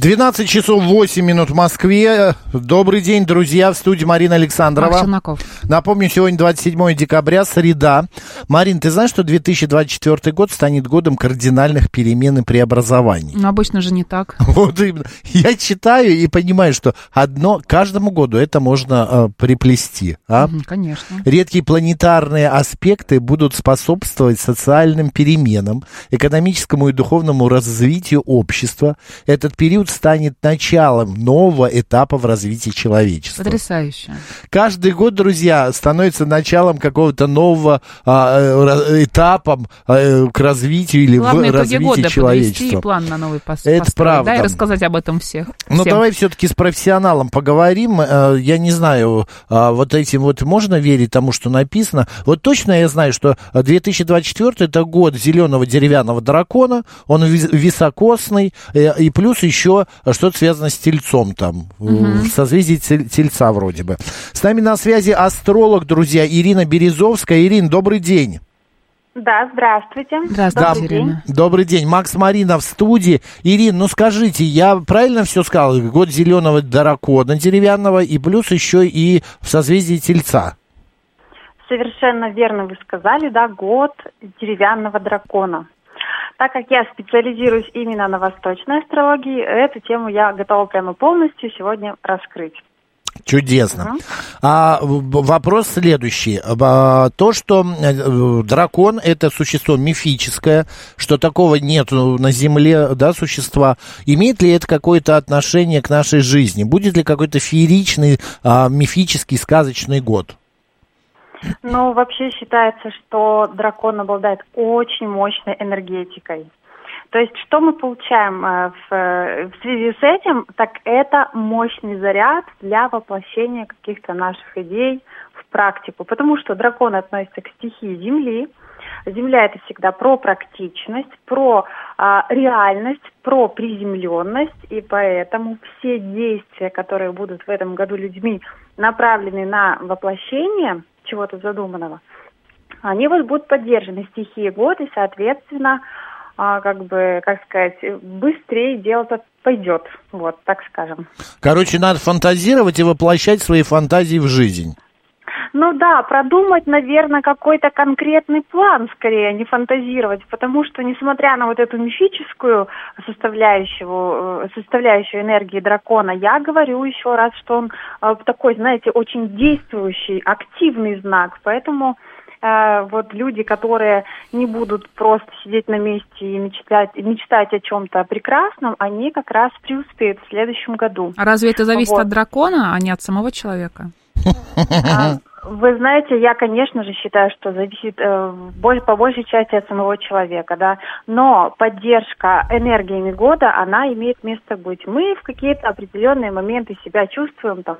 12 часов 8 минут в Москве. Добрый день, друзья, в студии Марина Александрова. Марк Челноков. Напомню, сегодня 27 декабря, среда. Марин, ты знаешь, что 2024 год станет годом кардинальных перемен и преобразований? Но обычно же не так. Вот именно. Я читаю и понимаю, что одно каждому году это можно э, приплести. А? Конечно. Редкие планетарные аспекты будут способствовать социальным переменам, экономическому и духовному развитию общества. Этот период станет началом нового этапа в развитии человечества. Потрясающе. Каждый год, друзья, становится началом какого-то нового а, э, этапом э, к развитию или Главное в развитии года человечества. план на новый пос- Это построить, правда. Да, и рассказать об этом всех. Ну, всем. давай все-таки с профессионалом поговорим. Э, Я не знаю, а, вот этим вот можно верить тому, что написано. Вот точно я знаю, что 2024 это год зеленого деревянного дракона. Он вис- високосный. э, И плюс еще что-то связано с тельцом там. э, В созвездии тель- тельца вроде бы. С нами на связи астролог, друзья, Ирина Березовская. Ирин, добрый день. Да, здравствуйте. Здравствуйте, Добрый Ирина. Добрый день, Макс Марина в студии. Ирин, ну скажите, я правильно все сказал? Год зеленого дракона деревянного и плюс еще и в созвездии Тельца. Совершенно верно вы сказали, да, год деревянного дракона. Так как я специализируюсь именно на восточной астрологии, эту тему я готова прямо полностью сегодня раскрыть. Чудесно. А вопрос следующий. А, То, что э, дракон это существо мифическое, что такого нет на Земле, да, существа, имеет ли это какое-то отношение к нашей жизни? Будет ли какой-то фееричный, а, мифический, сказочный год? Но вообще считается, что дракон обладает очень мощной энергетикой. То есть, что мы получаем э, в, э, в связи с этим, так это мощный заряд для воплощения каких-то наших идей в практику. Потому что дракон относится к стихии Земли. Земля это всегда про практичность, про а, реальность, про приземленность, и поэтому все действия, которые будут в этом году людьми направлены на воплощение чего-то задуманного, они вот будут поддержаны стихией год, и, соответственно, а, как бы, как сказать, быстрее дело-то пойдет, вот, так скажем. Короче, надо фантазировать и воплощать свои фантазии в жизнь. Ну да, продумать, наверное, какой-то конкретный план, скорее, а не фантазировать, потому что, несмотря на вот эту мифическую составляющую, э, составляющую энергии дракона, я говорю еще раз, что он э, такой, знаете, очень действующий, активный знак, поэтому э, вот люди, которые не будут просто сидеть на месте и мечтать, мечтать о чем-то прекрасном, они как раз преуспеют в следующем году. А разве это зависит Вот. от дракона, а не от самого человека? Вы знаете, я, конечно же, считаю, что зависит э, по большей части от самого человека, да. Но поддержка энергиями года, она имеет место быть. Мы в какие-то определенные моменты себя чувствуем там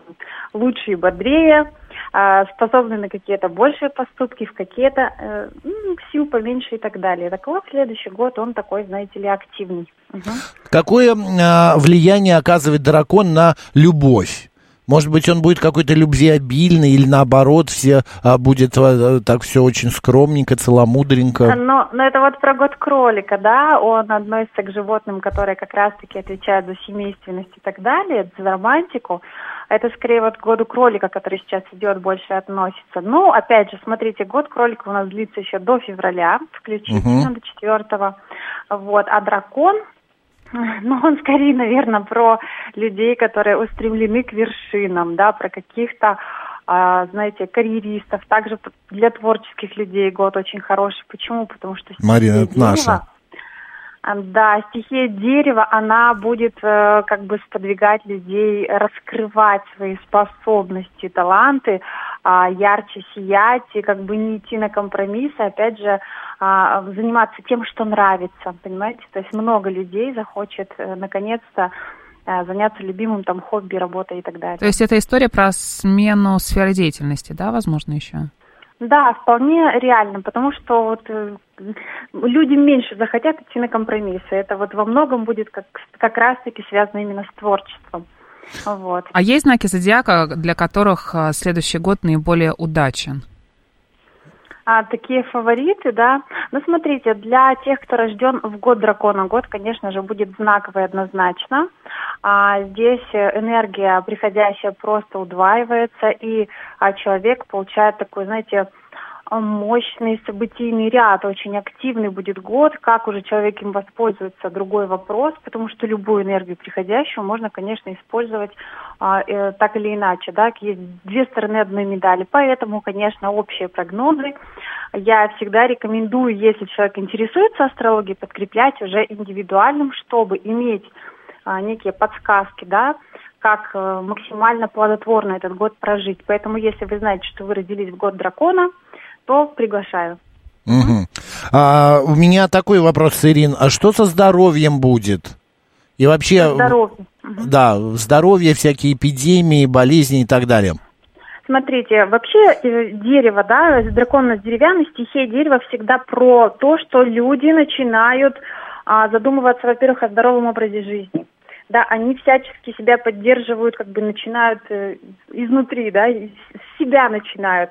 лучше и бодрее, а, способны на какие-то большие поступки, в какие-то э, сил поменьше и так далее. Так вот, следующий год он такой, знаете ли, активный. Мгм. Какое а, влияние оказывает дракон на любовь? Может быть, он будет какой-то любвеобильный или наоборот, все а, будет а, так все очень скромненько, целомудренько. Но, но это вот про год кролика, да, он относится к животным, которые как раз-таки отвечают за семейственность и так далее, за романтику. Это скорее вот к году кролика, который сейчас идет, больше относится. Ну, опять же, смотрите, год кролика у нас длится еще до февраля, включительно Мгм. до четвертого. Вот, а дракон, ну, он скорее, наверное, про людей, которые устремлены к вершинам, да, про каких-то а, знаете, карьеристов, также для творческих людей год очень хороший. Почему? Потому что Марина, это дерева- А, Да, стихия дерева, она будет э, как бы сподвигать людей раскрывать свои способности, таланты, ярче сиять и как бы не идти на компромиссы, опять же, а, заниматься тем, что нравится, понимаете? То есть много людей захочет э, наконец-то э, заняться любимым там хобби, работой и так далее. То есть это история про смену сферы деятельности, да, возможно, еще? Да, вполне реально, потому что вот э, люди меньше захотят идти на компромиссы. Это вот во многом будет как, как раз-таки связано именно с творчеством. Вот. А есть знаки зодиака, для которых а, следующий год наиболее удачен? А, такие фавориты, да. Ну, смотрите, для тех, кто рожден в год дракона, год, конечно же, будет знаковый однозначно. А, здесь э, энергия приходящая просто удваивается, и а, человек получает такой, знаете, мощный событийный ряд, очень активный будет год. Как уже человек им воспользуется, другой вопрос, потому что любую энергию приходящую можно, конечно, использовать а, э, так или иначе. Да? Есть две стороны одной медали. Поэтому, конечно, общие прогнозы. Я всегда рекомендую, если человек интересуется астрологией, подкреплять уже индивидуальным, чтобы иметь а, некие подсказки, да, как э, максимально плодотворно этот год прожить. Поэтому, если вы знаете, что вы родились в год дракона, то приглашаю. Мгм. А, у меня такой вопрос, Ирин. А что со здоровьем будет? И вообще, Здоровье. да, здоровье, всякие эпидемии, болезни и так далее. Смотрите, вообще э, дерево, да, дракон из деревянной, стихия дерева всегда про то, что люди начинают а, задумываться, во-первых, о здоровом образе жизни. Да, они всячески себя поддерживают, как бы начинают э, изнутри, да, себя начинают.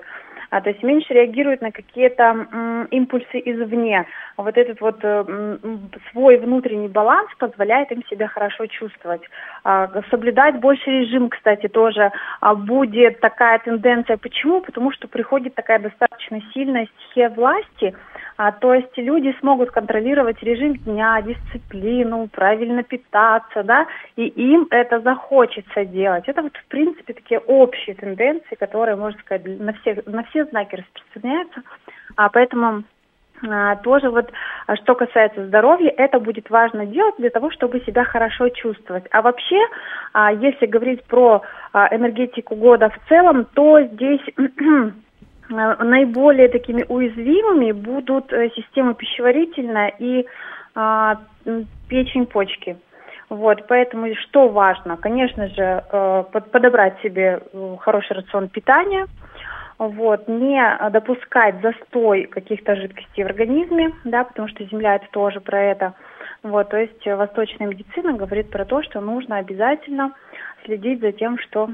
А, то есть меньше реагируют на какие-то м, импульсы извне. Вот этот вот э, м, свой внутренний баланс позволяет им себя хорошо чувствовать. А, соблюдать больше режим, кстати, тоже а, будет такая тенденция. Почему? Потому что приходит такая достаточно сильная стихия власти, а, то есть люди смогут контролировать режим дня, дисциплину, правильно питаться, да, и им это захочется делать. Это вот, в принципе, такие общие тенденции, которые, можно сказать, на все, на все знаки распространяются. А, поэтому а, тоже вот, а, что касается здоровья, это будет важно делать для того, чтобы себя хорошо чувствовать. А вообще, а, если говорить про энергетику года в целом, то здесь наиболее такими уязвимыми будут э, система пищеварительная и м, печень, почки. Вот, поэтому что важно? Конечно же, э, под- подобрать себе э, хороший рацион питания, вот, не допускать застой каких-то жидкостей в организме, да, потому что Земля это тоже про это. Вот, то есть э, восточная медицина говорит про то, что нужно обязательно следить за тем, что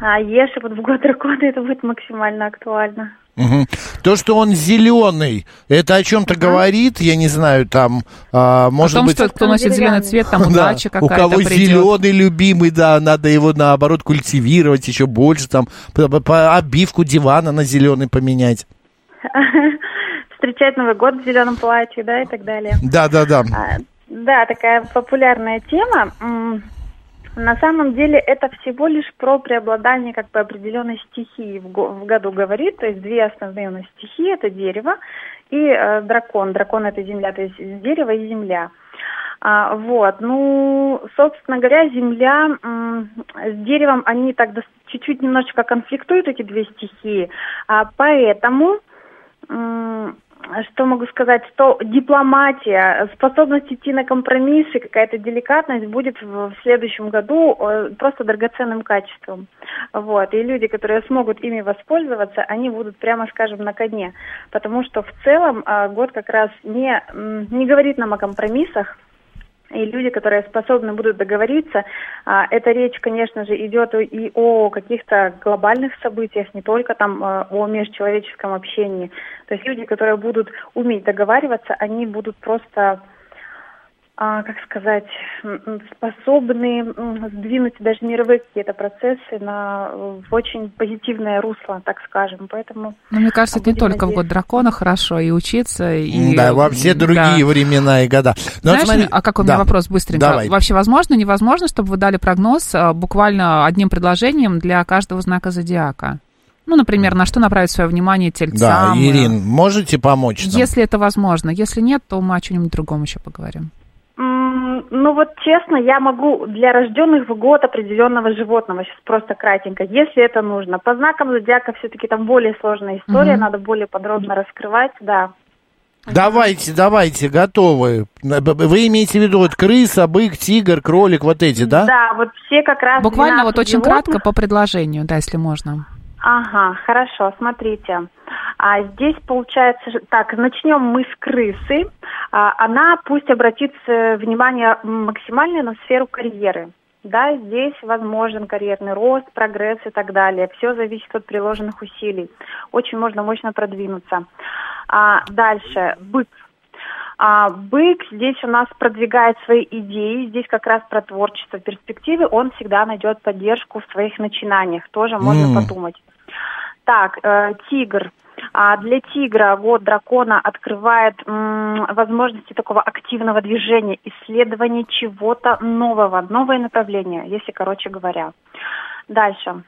а, ешь, и вот в год дракона это будет максимально актуально. Мгм. То, что он зеленый, это о чем-то говорит, я не знаю, там, а, может О том, быть... что кто носит зеленый цвет, там Да, удача у какая-то кого придет. зеленый любимый, да, надо его наоборот культивировать еще больше, там, по- по- по- обивку дивана на зеленый поменять. Встречать Новый год в зеленом платье, да, и так далее. Да, да, да. А, Да, такая популярная тема. На самом деле это всего лишь про преобладание как бы определенной стихии в, го- в году говорит. То есть две основные у нас стихии это дерево и э, дракон. Дракон это земля, то есть дерево и земля. А, вот, ну, собственно говоря, земля с деревом, они так чуть-чуть немножечко конфликтуют, эти две стихии, а, поэтому что могу сказать, что дипломатия, способность идти на компромиссы, какая-то деликатность будет в, следующем году э, просто драгоценным качеством. Вот. И люди, которые смогут ими воспользоваться, они будут, прямо скажем, на коне. Потому что в целом э, год как раз не, не говорит нам о компромиссах, и люди, которые способны будут договориться, а, эта речь, конечно же, идет и о каких-то глобальных событиях, не только там э, о межчеловеческом общении. То есть люди, которые будут уметь договариваться, они будут просто, как сказать, способны сдвинуть даже мировые какие-то процессы на в очень позитивное русло, так скажем. Поэтому Ну, мне кажется, это не только в год надеяться. дракона хорошо и учиться, и... Да, во все да. другие времена и года. Но вот Знаешь, смотри- а какой у меня да. вопрос быстренько? Давай. Вообще возможно, невозможно, чтобы вы дали прогноз а, буквально одним предложением для каждого знака зодиака? Ну, например, на что направить свое внимание Да, тельцам. Ирин, можете помочь нам? Если это возможно. Если нет, то мы о чем-нибудь другом еще поговорим. Ну вот честно, я могу для рожденных в год определенного животного, сейчас просто кратенько, если это нужно. По знакам зодиака все-таки там более сложная история, Мгм. надо более подробно раскрывать, да. Давайте, давайте, готовы. Вы имеете в виду вот крыса, бык, тигр, кролик, вот эти, да? Да, вот все как раз Буквально 12 вот очень животных. кратко по предложению, да, если можно. Ага, хорошо, смотрите. А здесь получается так, начнем мы с крысы. А, она пусть обратит э, внимание максимально на сферу карьеры. Да, здесь возможен карьерный рост, прогресс и так далее. Все зависит от приложенных усилий. Очень можно мощно продвинуться. А, дальше, бык. А, бык здесь у нас продвигает свои идеи, здесь как раз про творчество. В перспективе он всегда найдет поддержку в своих начинаниях, тоже можно М. подумать. Так, э, тигр. А для тигра год дракона открывает м, возможности такого активного движения, исследования чего-то нового, новое направление, если короче говоря. Дальше.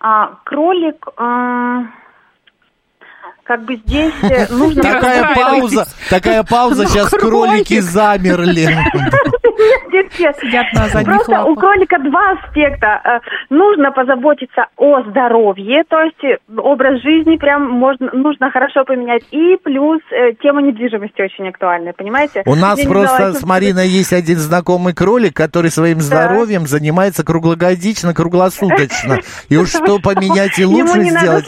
А, кролик, м, как бы здесь э, нужно... Такая пауза, такая пауза, Ну, сейчас кролики кролик. замерли. Нет, нет. Сидят на задних Просто у лапах. кролика два аспекта. Э, Нужно позаботиться о здоровье, то есть э, образ жизни прям можно, нужно хорошо поменять. И плюс э, тема недвижимости очень актуальна, понимаете? У нас Я просто знала, с Мариной есть один знакомый кролик, который своим здоровьем занимается круглогодично, круглосуточно. И уж что поменять и лучше сделать.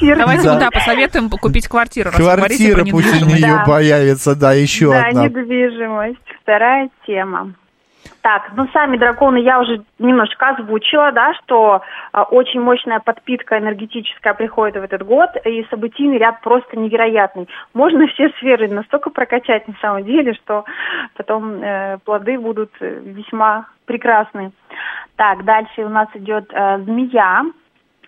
Давайте, Да. ну да, посоветуем купить квартиру. Квартира пусть у нее Да. появится, да, еще да, одна. недвижимость. Вторая тема. Так, ну сами драконы я уже немножко озвучила, да, что а, очень мощная подпитка энергетическая приходит в этот год, и событийный ряд просто невероятный. Можно все сферы настолько прокачать на самом деле, что потом э, плоды будут э, весьма прекрасны. Так, дальше у нас идет э, змея.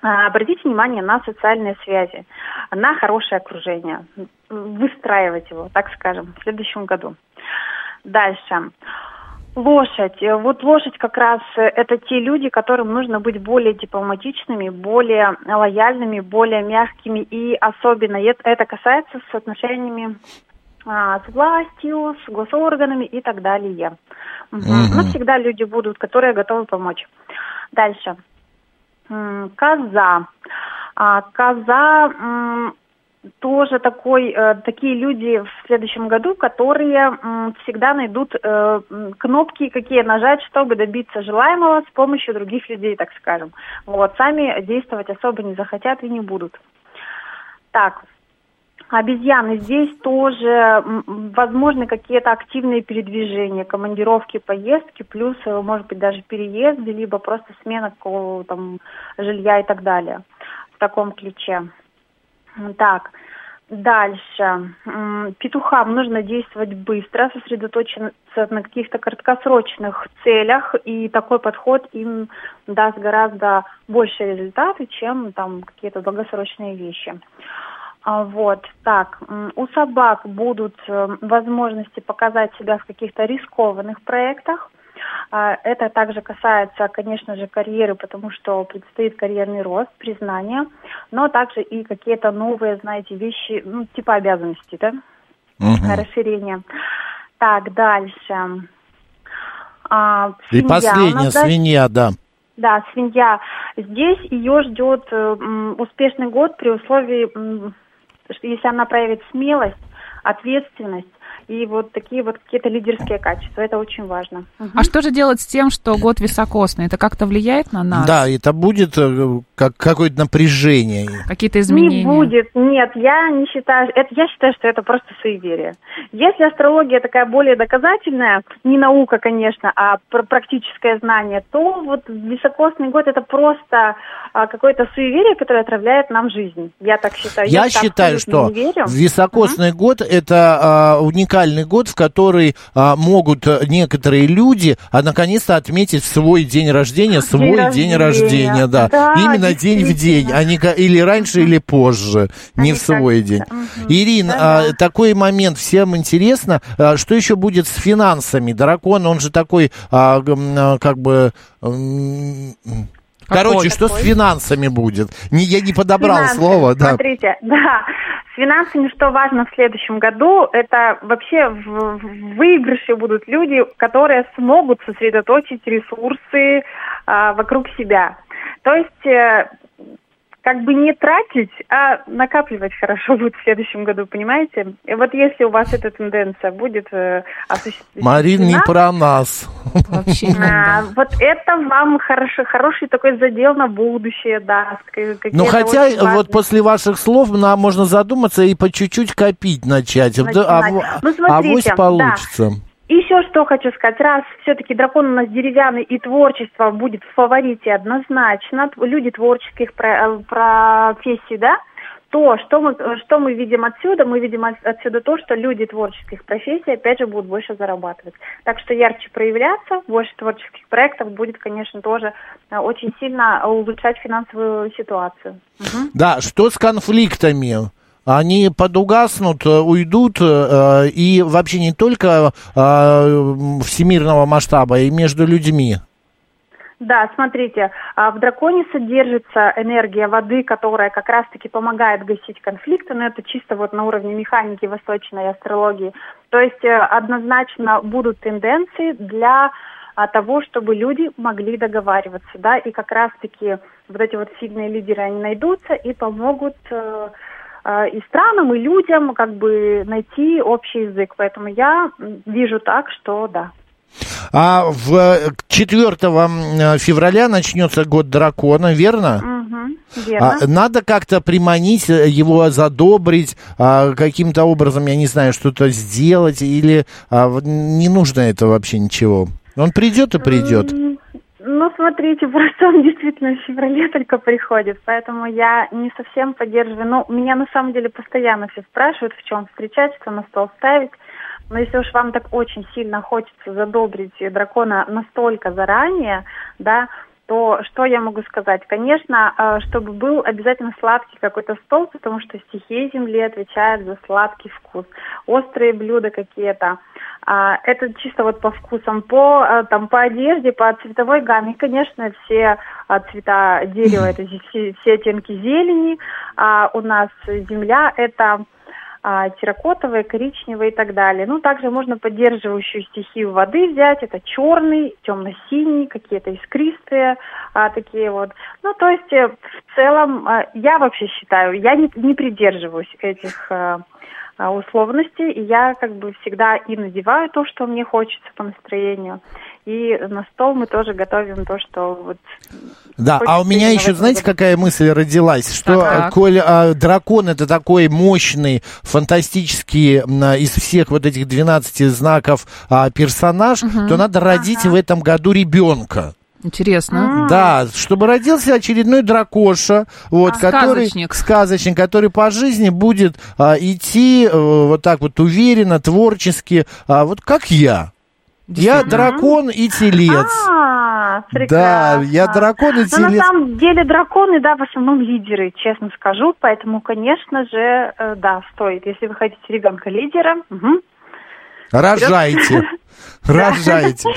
А, Обратите внимание на социальные связи, на хорошее окружение, выстраивать его, так скажем, в следующем году. Дальше. Лошадь. Э, Вот лошадь как раз э, это те люди, которым нужно быть более дипломатичными, более лояльными, более мягкими. И особенно это касается с отношениями а, с властью, с госорганами и так далее. Мгм. Но всегда люди будут, которые готовы помочь. Дальше. Коза. А, коза тоже такой, э, такие люди в следующем году, которые всегда найдут э, кнопки, какие нажать, чтобы добиться желаемого с помощью других людей, так скажем. Вот, сами действовать особо не захотят и не будут. Так, Обезьяны здесь тоже возможны какие-то активные передвижения, командировки, поездки, плюс, э, может быть, даже переезды, либо просто смена какого там жилья и так далее. В таком ключе. Так, дальше. Петухам нужно действовать быстро, сосредоточиться на каких-то краткосрочных целях, и такой подход им даст гораздо больше результаты, чем там какие-то долгосрочные вещи. А, Вот, так, у собак будут э, возможности показать себя в каких-то рискованных проектах. А, Это также касается, конечно же, карьеры, потому что предстоит карьерный рост, признание, но также и какие-то новые, знаете, вещи, ну, типа обязанностей, да, Мгм. расширение. Так, дальше. А, И свинья у последняя свинья, да. да, свинья. Здесь ее ждет э, успешный год при условии, что если она проявит смелость, ответственность и вот такие вот какие-то лидерские качества. Это очень важно. Мгм. А что же делать с тем, что год високосный? Это как-то влияет на нас? Да, это будет э, как какое-то напряжение. Какие-то изменения? Не будет, нет, я не считаю, это, я считаю, что это просто суеверие. Если астрология такая более доказательная, не наука, конечно, а пр- практическое знание, то вот високосный год это просто а, какое-то суеверие, которое отравляет нам жизнь. Я так считаю. Я это считаю, что високосный год это а, уникальный год, в который а, могут а, некоторые люди а, наконец-то отметить свой день рождения, свой день рождения. рождения, да. Да, Именно день в день, а не или раньше, или позже, не А в не свой как-то. день. Мгм. Ирина, Да-да. а, такой момент всем интересно, а, что еще будет с финансами? Дракон, он же такой, а, а, как бы Короче, что с финансами будет? Не, я не подобрал Финансы. слово, да. Смотрите, да. С финансами что важно в следующем году, это вообще в, в выигрыше будут люди, которые смогут сосредоточить ресурсы а, вокруг себя. То есть э, как бы не тратить, а накапливать хорошо будет в следующем году, понимаете? И вот если у вас эта тенденция будет э, осуществлена... Марин, не про нас. Вообще не А, да. вот это вам хорошо, хороший такой задел на будущее даст. Ну, хотя вот после ваших слов нам можно задуматься и по чуть-чуть копить начать. А, Начинать. в- Ну, смотрите, авось да. Еще что хочу сказать. Раз все-таки дракон у нас деревянный и творчество будет в фаворите однозначно, люди творческих э, профессий, да, то, что мы, что мы видим отсюда? Мы видим от- отсюда то, что люди творческих профессий, опять же, будут больше зарабатывать. Так что ярче проявляться, больше творческих проектов будет, конечно, тоже э, очень сильно улучшать финансовую ситуацию. Мгм. Да, что с конфликтами? Они подугаснут, э, уйдут, э, и вообще не только э, всемирного масштаба, и между людьми. Да, смотрите, а, в драконе содержится энергия воды, которая как раз-таки помогает гасить конфликты, но это чисто вот на уровне механики восточной астрологии. То есть э, однозначно будут тенденции для а, того, чтобы люди могли договариваться, да, и как раз-таки вот эти вот сильные лидеры, они найдутся и помогут э, э, и странам, и людям как бы найти общий язык. Поэтому я вижу так, что да. А в э, 4 м, февраля начнется год дракона, верно? Мгм, верно. А, надо как-то приманить э, его, задобрить, а, каким-то образом, я не знаю, что-то сделать, или а, не нужно это вообще ничего. Он придет и придет. М, Ну, смотрите, просто он действительно в феврале только приходит, поэтому я не совсем поддерживаю. Ну, меня на самом деле постоянно все спрашивают, в чем встречать, что на стол ставить. Но если уж вам так очень сильно хочется задобрить дракона настолько заранее, да, то что я могу сказать? Конечно, э, чтобы был обязательно сладкий какой-то стол, потому что стихия Земли отвечает за сладкий вкус. Острые блюда какие-то. А, Это чисто вот по вкусам, по, э, там, по одежде, по цветовой гамме. Конечно, все а, цвета дерева, это все, оттенки зелени. А у нас земля – это терракотовые, коричневые и так далее. Ну, также можно поддерживающую стихию воды взять. Это черный, темно-синий, какие-то искристые а, такие вот. Ну, то есть э, в целом э, я вообще считаю, я не, не придерживаюсь этих а, условностей, и я как бы всегда и надеваю то, что мне хочется по настроению, и на стол мы тоже готовим то, что вот... Да, а у меня еще, этом знаете, году. какая мысль родилась? Что, Так, э, коль а, дракон это такой мощный, фантастический а, из всех вот этих 12 знаков а, персонаж, то надо родить в этом году ребенка. Интересно. Да, чтобы родился очередной дракоша, вот, А, который сказочник. сказочник, который по жизни будет а, идти э, вот так вот уверенно, творчески, а, вот как я. Я дракон и телец. А, Да, я дракон и Но на телец. самом деле драконы, да, в основном лидеры, честно скажу, поэтому, конечно же, э, да, стоит. Если вы хотите ребенка лидера, мгм. Рожайте. Рожайте.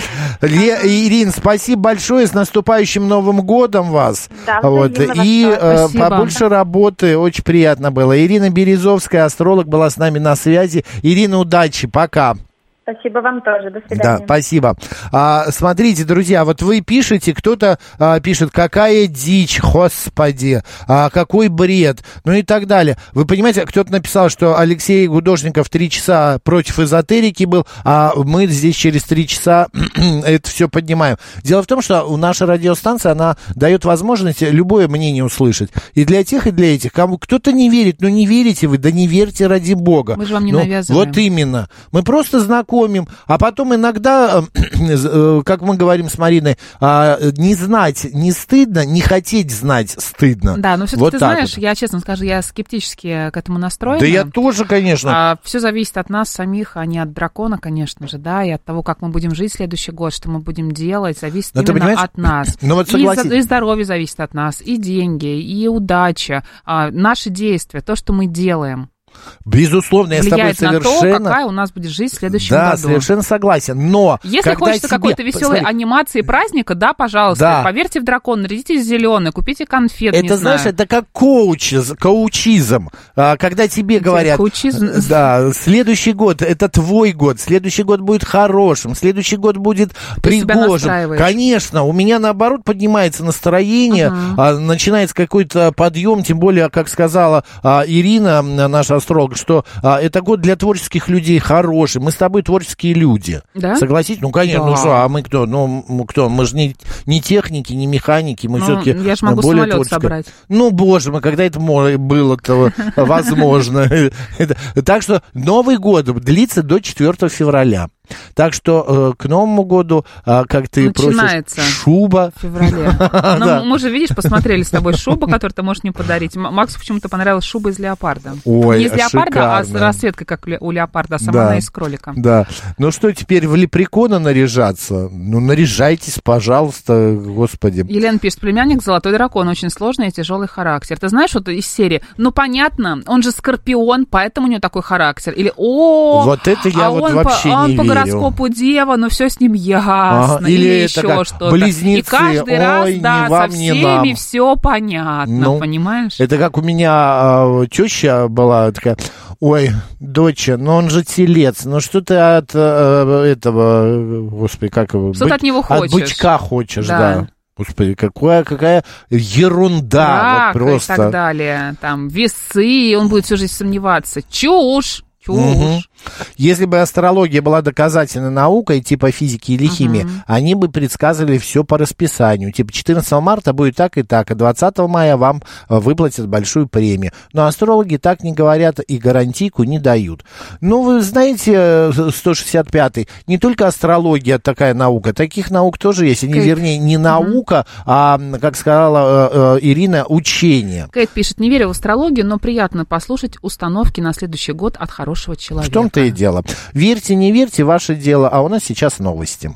Ле- Ирин, спасибо большое. С наступающим Новым годом вас. Да, вот. И э, побольше работы. Очень приятно было. Ирина Березовская, астролог, была с нами на связи. Ирина, удачи. Пока. Спасибо вам тоже. До Да, свидания. спасибо. А, смотрите, друзья, вот вы пишете, кто-то а, пишет, какая дичь, господи, а, какой бред, ну и так далее. Вы понимаете, кто-то написал, что Алексей Гудошников три часа против эзотерики был, а мы здесь через три часа это все поднимаем. Дело в том, что у наша радиостанция, она дает возможность любое мнение услышать. И для тех, и для этих. Кому кто-то не верит, ну не верите вы, да не верьте ради бога. Мы же вам не Ну, навязываем. Вот именно. Мы просто знакомим, а потом иногда, э, как мы говорим с Мариной, а, не знать не стыдно, не хотеть знать стыдно. Да, но все-таки Вот ты знаешь, вот. я честно скажу, я скептически к этому настроена. Да я тоже, конечно. все зависит от нас самих, а не от дракона, конечно же, да, и от того, как мы будем жить следующий год, что мы будем делать, зависит Но именно от нас. ну вот и, согласись. за- и здоровье зависит от нас, и деньги, и удача, а, наши действия, то, что мы делаем. Безусловно, я с тобой на то, совершенно... какая у нас будет жизнь в следующем да, году. совершенно согласен. Но Если хочется тебе- какой-то веселой Смотри, анимации праздника, да, пожалуйста, Да. поверьте в дракон, нарядитесь зеленый, купите конфет, Это, знаешь, знаю. это как коучиз, коучизм. А, когда тебе говорят, коучизм. да, следующий год, это твой год, следующий год будет хорошим, следующий год будет Ты пригожим. Конечно, у меня наоборот поднимается настроение, а, начинается какой-то подъем, тем более, как сказала а, Ирина, наша астролог, что а, это год для творческих людей хороший. Мы с тобой творческие люди. Да? Согласитесь? Ну, конечно, ну Да. что, а мы кто? Ну, кто? Мы же не, не техники, не механики, мы Ну, все-таки я ж могу более самолет творческие. собрать. Ну, боже мой, когда это было-то возможно. Это- Так что Новый год длится до 4 февраля. Так что э, к Новому году, а, как ты Начинается. просишь, шуба. В феврале. Ну, мы же, видишь, посмотрели с тобой шубу, которую ты можешь мне подарить. Максу почему-то понравилась шуба из леопарда. Ой, Не из леопарда, а с расцветкой, как у ле- у леопарда, а сама она из кролика. Да. Ну что, теперь в лепрекона наряжаться? Ну, наряжайтесь, пожалуйста, господи. Елена пишет, племянник Золотой Дракон, очень сложный и тяжелый характер. Ты знаешь, вот из серии, ну понятно, он же скорпион, поэтому у него такой характер. Или, о, Вот это я а вот он вообще по, он не верю. Гороскопу дева, но все с ним ясно. Ага, или это еще что-то. близнецы, И каждый раз, ой, ни да, вам, со всеми все понятно, Ну, понимаешь? Это как у меня а, теща была такая, ой, доча, ну он же телец, ну что ты от э, этого, э, господи, как его? Что ты от него От хочешь? бычка хочешь, Да. да. Господи, какая, какая ерунда, Рак вот просто. и так далее. Там весы, он будет всю жизнь сомневаться. Чушь, чушь. Мгм. Если бы астрология была доказательной наукой, типа физики или химии, они бы предсказывали все по расписанию. Типа 14 марта будет так и так, а 20 мая вам э, выплатят большую премию. Но астрологи так не говорят и гарантийку не дают. Ну, вы знаете, э, 165-й, не только астрология такая наука, таких наук тоже есть. Они, Кейт. вернее, не наука, а, м, как сказала э, э, Ирина, учение. Кейт пишет, не верю в астрологию, но приятно послушать установки на следующий год от хорошего В человека. Том-то и дело. Верьте, не верьте, ваше дело. А у нас сейчас новости.